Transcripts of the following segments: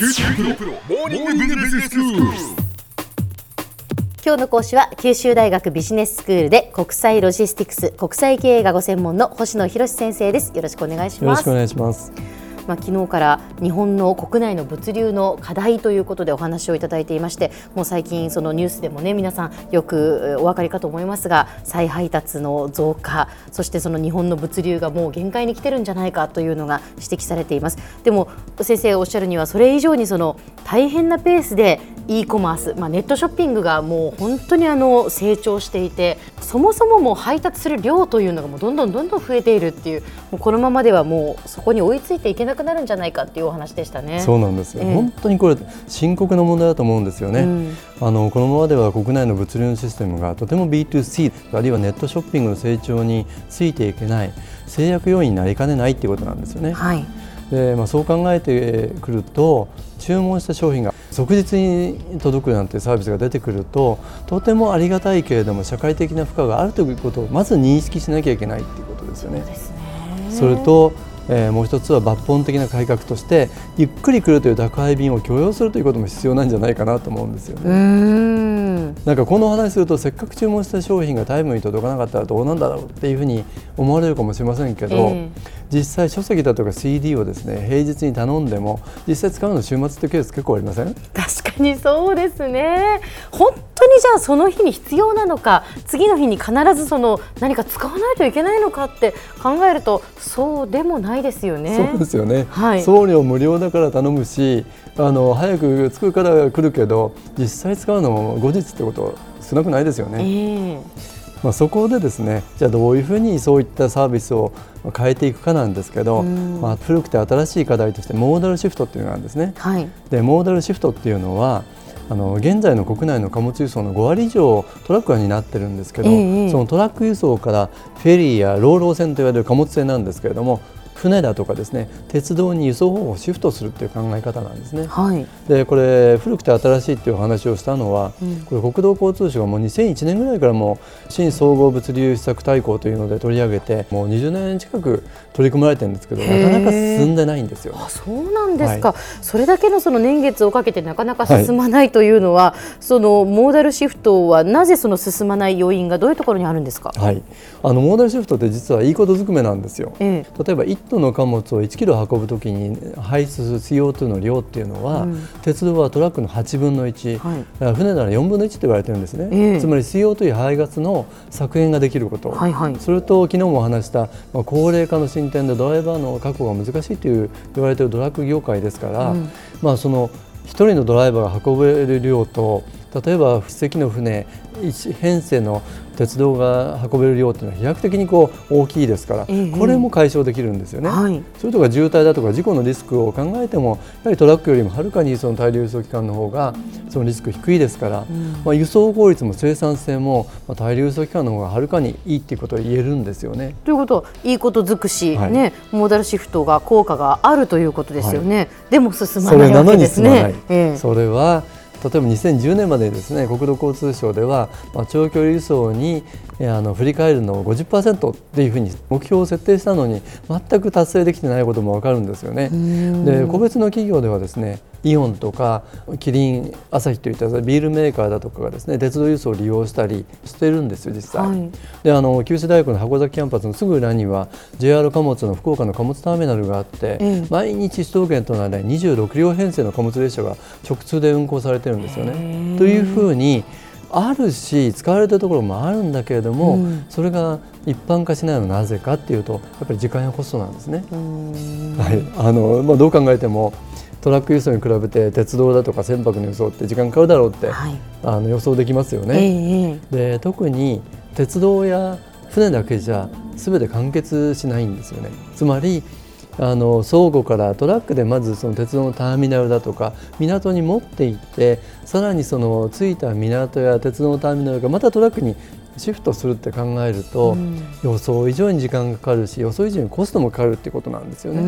九州大学モーニングビジネススクール。今日の講師は九州大学ビジネススクールで国際ロジスティクス国際経営がご専門の星野博先生ですよろしくお願いしますよろしくお願いします。まあ、昨日から日本の国内の物流の課題ということでお話をいただいていましてもう最近そのニュースでもね皆さんよくお分かりかと思いますが再配達の増加そしてその日本の物流がもう限界に来てるんじゃないかというのが指摘されています。でも先生おっしゃるにはそれ以上にその大変なペースで e コマース、まあ、ネットショッピングがもう本当にあの成長していてそもそももう配達する量というのがもうどんどんどんどん増えているっていうもうこのままではもうそこに追いついていけなくなるんじゃないかっていうお話でしたね。そうなんですよ、ええ。本当にこれ深刻な問題だと思うんですよね、うん。あのこのままでは国内の物流のシステムがとても B2C あるいはネットショッピングの成長についていけない制約要因になりかねないっていうことなんですよね。はい、でまあ、そう考えてくると注文した商品が即日に届くなんてサービスが出てくるととてもありがたいけれども社会的な負荷があるということをまず認識しなきゃいけないっていうことですよね。ですね。それと、えーもう一つは抜本的な改革としてゆっくり来るという宅配便を許容するということも必要なんじゃないかなと思うんですよね。んなんかこのお話するとせっかく注文した商品がタイムに届かなかったらどうなんだろうっていうふうに思われるかもしれませんけど、え実際書籍だとか CD をですね平日に頼んでも実際使うの週末ってケース結構ありません？確かにそうですね。本当にじゃあその日に必要なのか次の日に必ずその何か使わないといけないのかって考えるとそうでもないですよね。そうですよね、はい送料無料だから頼むしあの早く着くから来るけど実際使うのも後日ってこと少なくないですよね。ええまあ、そこでですねじゃあどういうふうにそういったサービスを変えていくかなんですけど、うんまあ、古くて新しい課題としてモーダルシフトっていうのがあるんですね。はい。でモーダルシフトっていうのはあの現在の国内の貨物輸送の5割以上トラックが担ってるんですけど、ええそのトラック輸送からフェリーやローロー船といわれる貨物船なんですけれども船だとかですね鉄道に輸送方法をシフトするっていう考え方なんですね。はい。でこれ古くて新しいっていうお話をしたのは、うんこれ国土交通省がもう2001年ぐらいからもう新総合物流施策大綱というので取り上げてもう20年近く取り組まれてるんですけどなかなか進んでないんですよね。あそうなんですか、それだけのその年月をかけてなかなか進まないというのは、そのモーダルシフトはなぜその進まない要因がどういうところにあるんですか？はい、あのモーダルシフトって実はいいことずくめなんですよ。え例えば1トンの貨物を1キロ運ぶときに排出する CO2 の量っていうのは、うん。鉄道はトラックの8分の1、はい。船なら4分の1って言われてるんですね、ええつまり CO2 や排ガスの削減ができること、はいはい。それと昨日もお話した、まあ、高齢化の進展でドライバーの確保が難しいという言われているドラッグ業界ですから、うん。まあ、その1人のドライバーが運べる量と例えば1隻の船一編成の鉄道が運べる量というのは飛躍的にこう大きいですから、ええこれも解消できるんですよね。はいそれとか渋滞だとか事故のリスクを考えてもやはりトラックよりもはるかにその大量輸送機関の方がそのリスク低いですから、まあ、輸送効率も生産性もまあ大量輸送機関の方がはるかにいいっていうことが言えるんですよね。ということはいいこと尽くし、はいねモーダルシフトが効果があるということですよね。でも進まそないわけですね進まない。。ええそれは例えば2010年までにですね国土交通省では、まあ、長距離輸送にえーあの振り返るのを50%っていうふうに目標を設定したのに全く達成できてないこともわかるんですよね。で個別の企業ではですねイオンとかキリン、アサヒといったビールメーカーだとかがですね鉄道輸送を利用したりしているんですよ実際。はいであの九州大学の箱崎キャンパスのすぐ裏には JR 貨物の福岡の貨物ターミナルがあって、ええ毎日首都圏との間に26両編成の貨物列車が直通で運行されてるんですよへねえ。というふうにあるし使われてるところもあるんだけれども、うんそれが一般化しないのはなぜかっていうとやっぱり時間やコストなんですね。はいあのまあ、どう考えてもトラック輸送に比べて鉄道だとか船舶の輸送って時間かかるだろうって、はい。あの予想できますよえね。ええ。で特に鉄道や船だけじゃ全て完結しないんですよね。つまりあの相互からトラックでまずその鉄道のターミナルだとか港に持って行ってさらにその着いた港や鉄道のターミナルがまたトラックにシフトするって考えると、うん予想以上に時間がかかるし予想以上にコストもかかるってことなんですようね。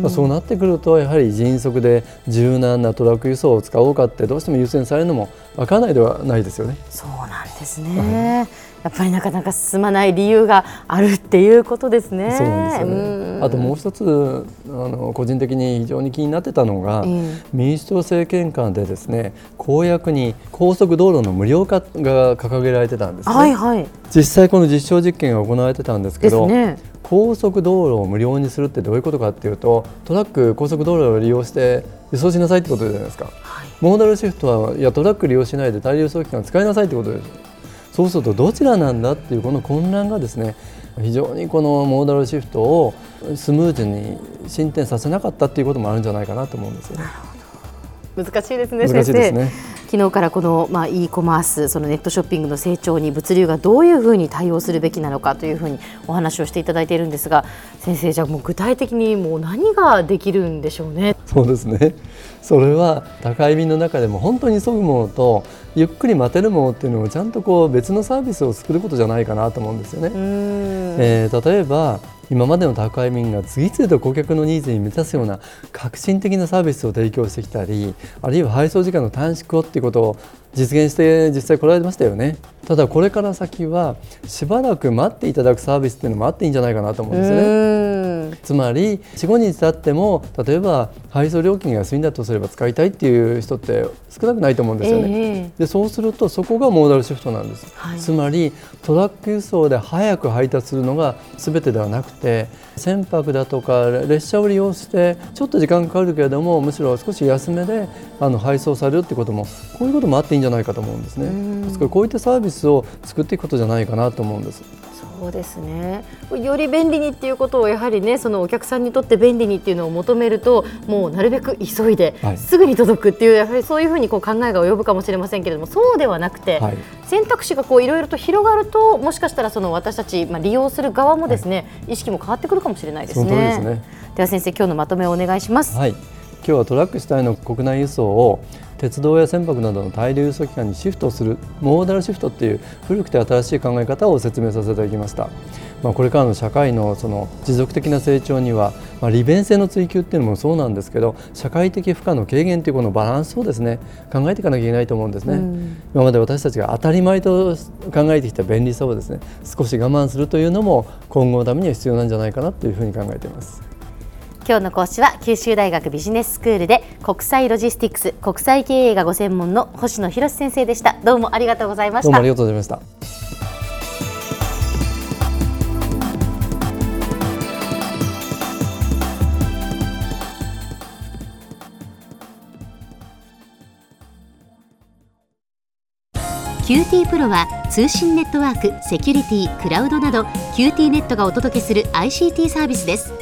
まあ、そうなってくるとやはり迅速で柔軟なトラック輸送を使おうかってどうしても優先されるのも分からないではないですよね。そうなんですね。やっぱりなかなか進まない理由があるっていうことですね。そうなんですよね。あともう一つあの個人的に非常に気になってたのが、民主党政権下でですね公約に高速道路の無料化が掲げられてたんですね。はいはい。実際この実証実験が行われてたんですけど。ね、高速道路を無料にするってどういうことかっていうとトラック高速道路を利用して輸送しなさいってことじゃないですか、はい、モーダルシフトはいやトラック利用しないで大量輸送機関使いなさいってことですそうするとどちらなんだっていうこの混乱がですね非常にこのモーダルシフトをスムーズに進展させなかったっていうこともあるんじゃないかなと思うんですよね。難しいですねすね昨日からこの、まあ、e コマースそのネットショッピングの成長に物流がどういうふうに対応するべきなのかというふうにお話をしていただいているんですが先生じゃあもう具体的にもう何ができるんでしょうね。そうですねそれは高い便の中でも本当に急ぐものとゆっくり待てるものっていうのをちゃんとこう別のサービスを作ることじゃないかなと思うんですよね。えー、例えば今までの宅配便が次々と顧客のニーズに満たすような革新的なサービスを提供してきたりあるいは配送時間の短縮をっていうことを実現して実際来られましたよね。ただこれから先はしばらく待っていただくサービスっていうのもあっていいんじゃないかなと思うんですね。つまり45日経っても例えば配送料金が安いんだとすれば使いたいっていう人って少なくないと思うんですよね、えー、でそうするとそこがモーダルシフトなんです、はい、つまりトラック輸送で早く配達するのが全てではなくて船舶だとか列車を利用してちょっと時間かかるけれどもむしろ少し安めであの配送されるってこともこういうこともあっていいんじゃないかと思うんですね。ですからこういったサービスを作っていくことじゃないかなと思うんです。そうですね。より便利にっていうことをやはりねそのお客さんにとって便利にっていうのを求めるともうなるべく急いで、すぐに届くっていうやはりそういうふうにこう考えが及ぶかもしれませんけれどもそうではなくて、はい、選択肢がこういろいろと広がるともしかしたらその私たち、まあ、利用する側もですね、はい、意識も変わってくるかもしれないですね。でね。では先生今日のまとめをお願いします。はい、今日はトラック主体の国内輸送を鉄道や船舶などの大量輸送機関にシフトするモーダルシフトっていう古くて新しい考え方を説明させていただきました。まあ、これからの社会のその持続的な成長には、まあ、利便性の追求っていうのもそうなんですけど社会的負荷の軽減というこのバランスをですね考えていかなきゃいけないと思うんですね、うん、今まで私たちが当たり前と考えてきた便利さをですね少し我慢するというのも今後のためには必要なんじゃないかなというふうに考えています。今日の講師は九州大学ビジネススクールで国際ロジスティックス国際経営がご専門の星野博先生でした。どうもありがとうございました。どうもありがとうございました。QT プロは通信ネットワーク、セキュリティ、クラウドなど QT ネットがお届けする ICT サービスです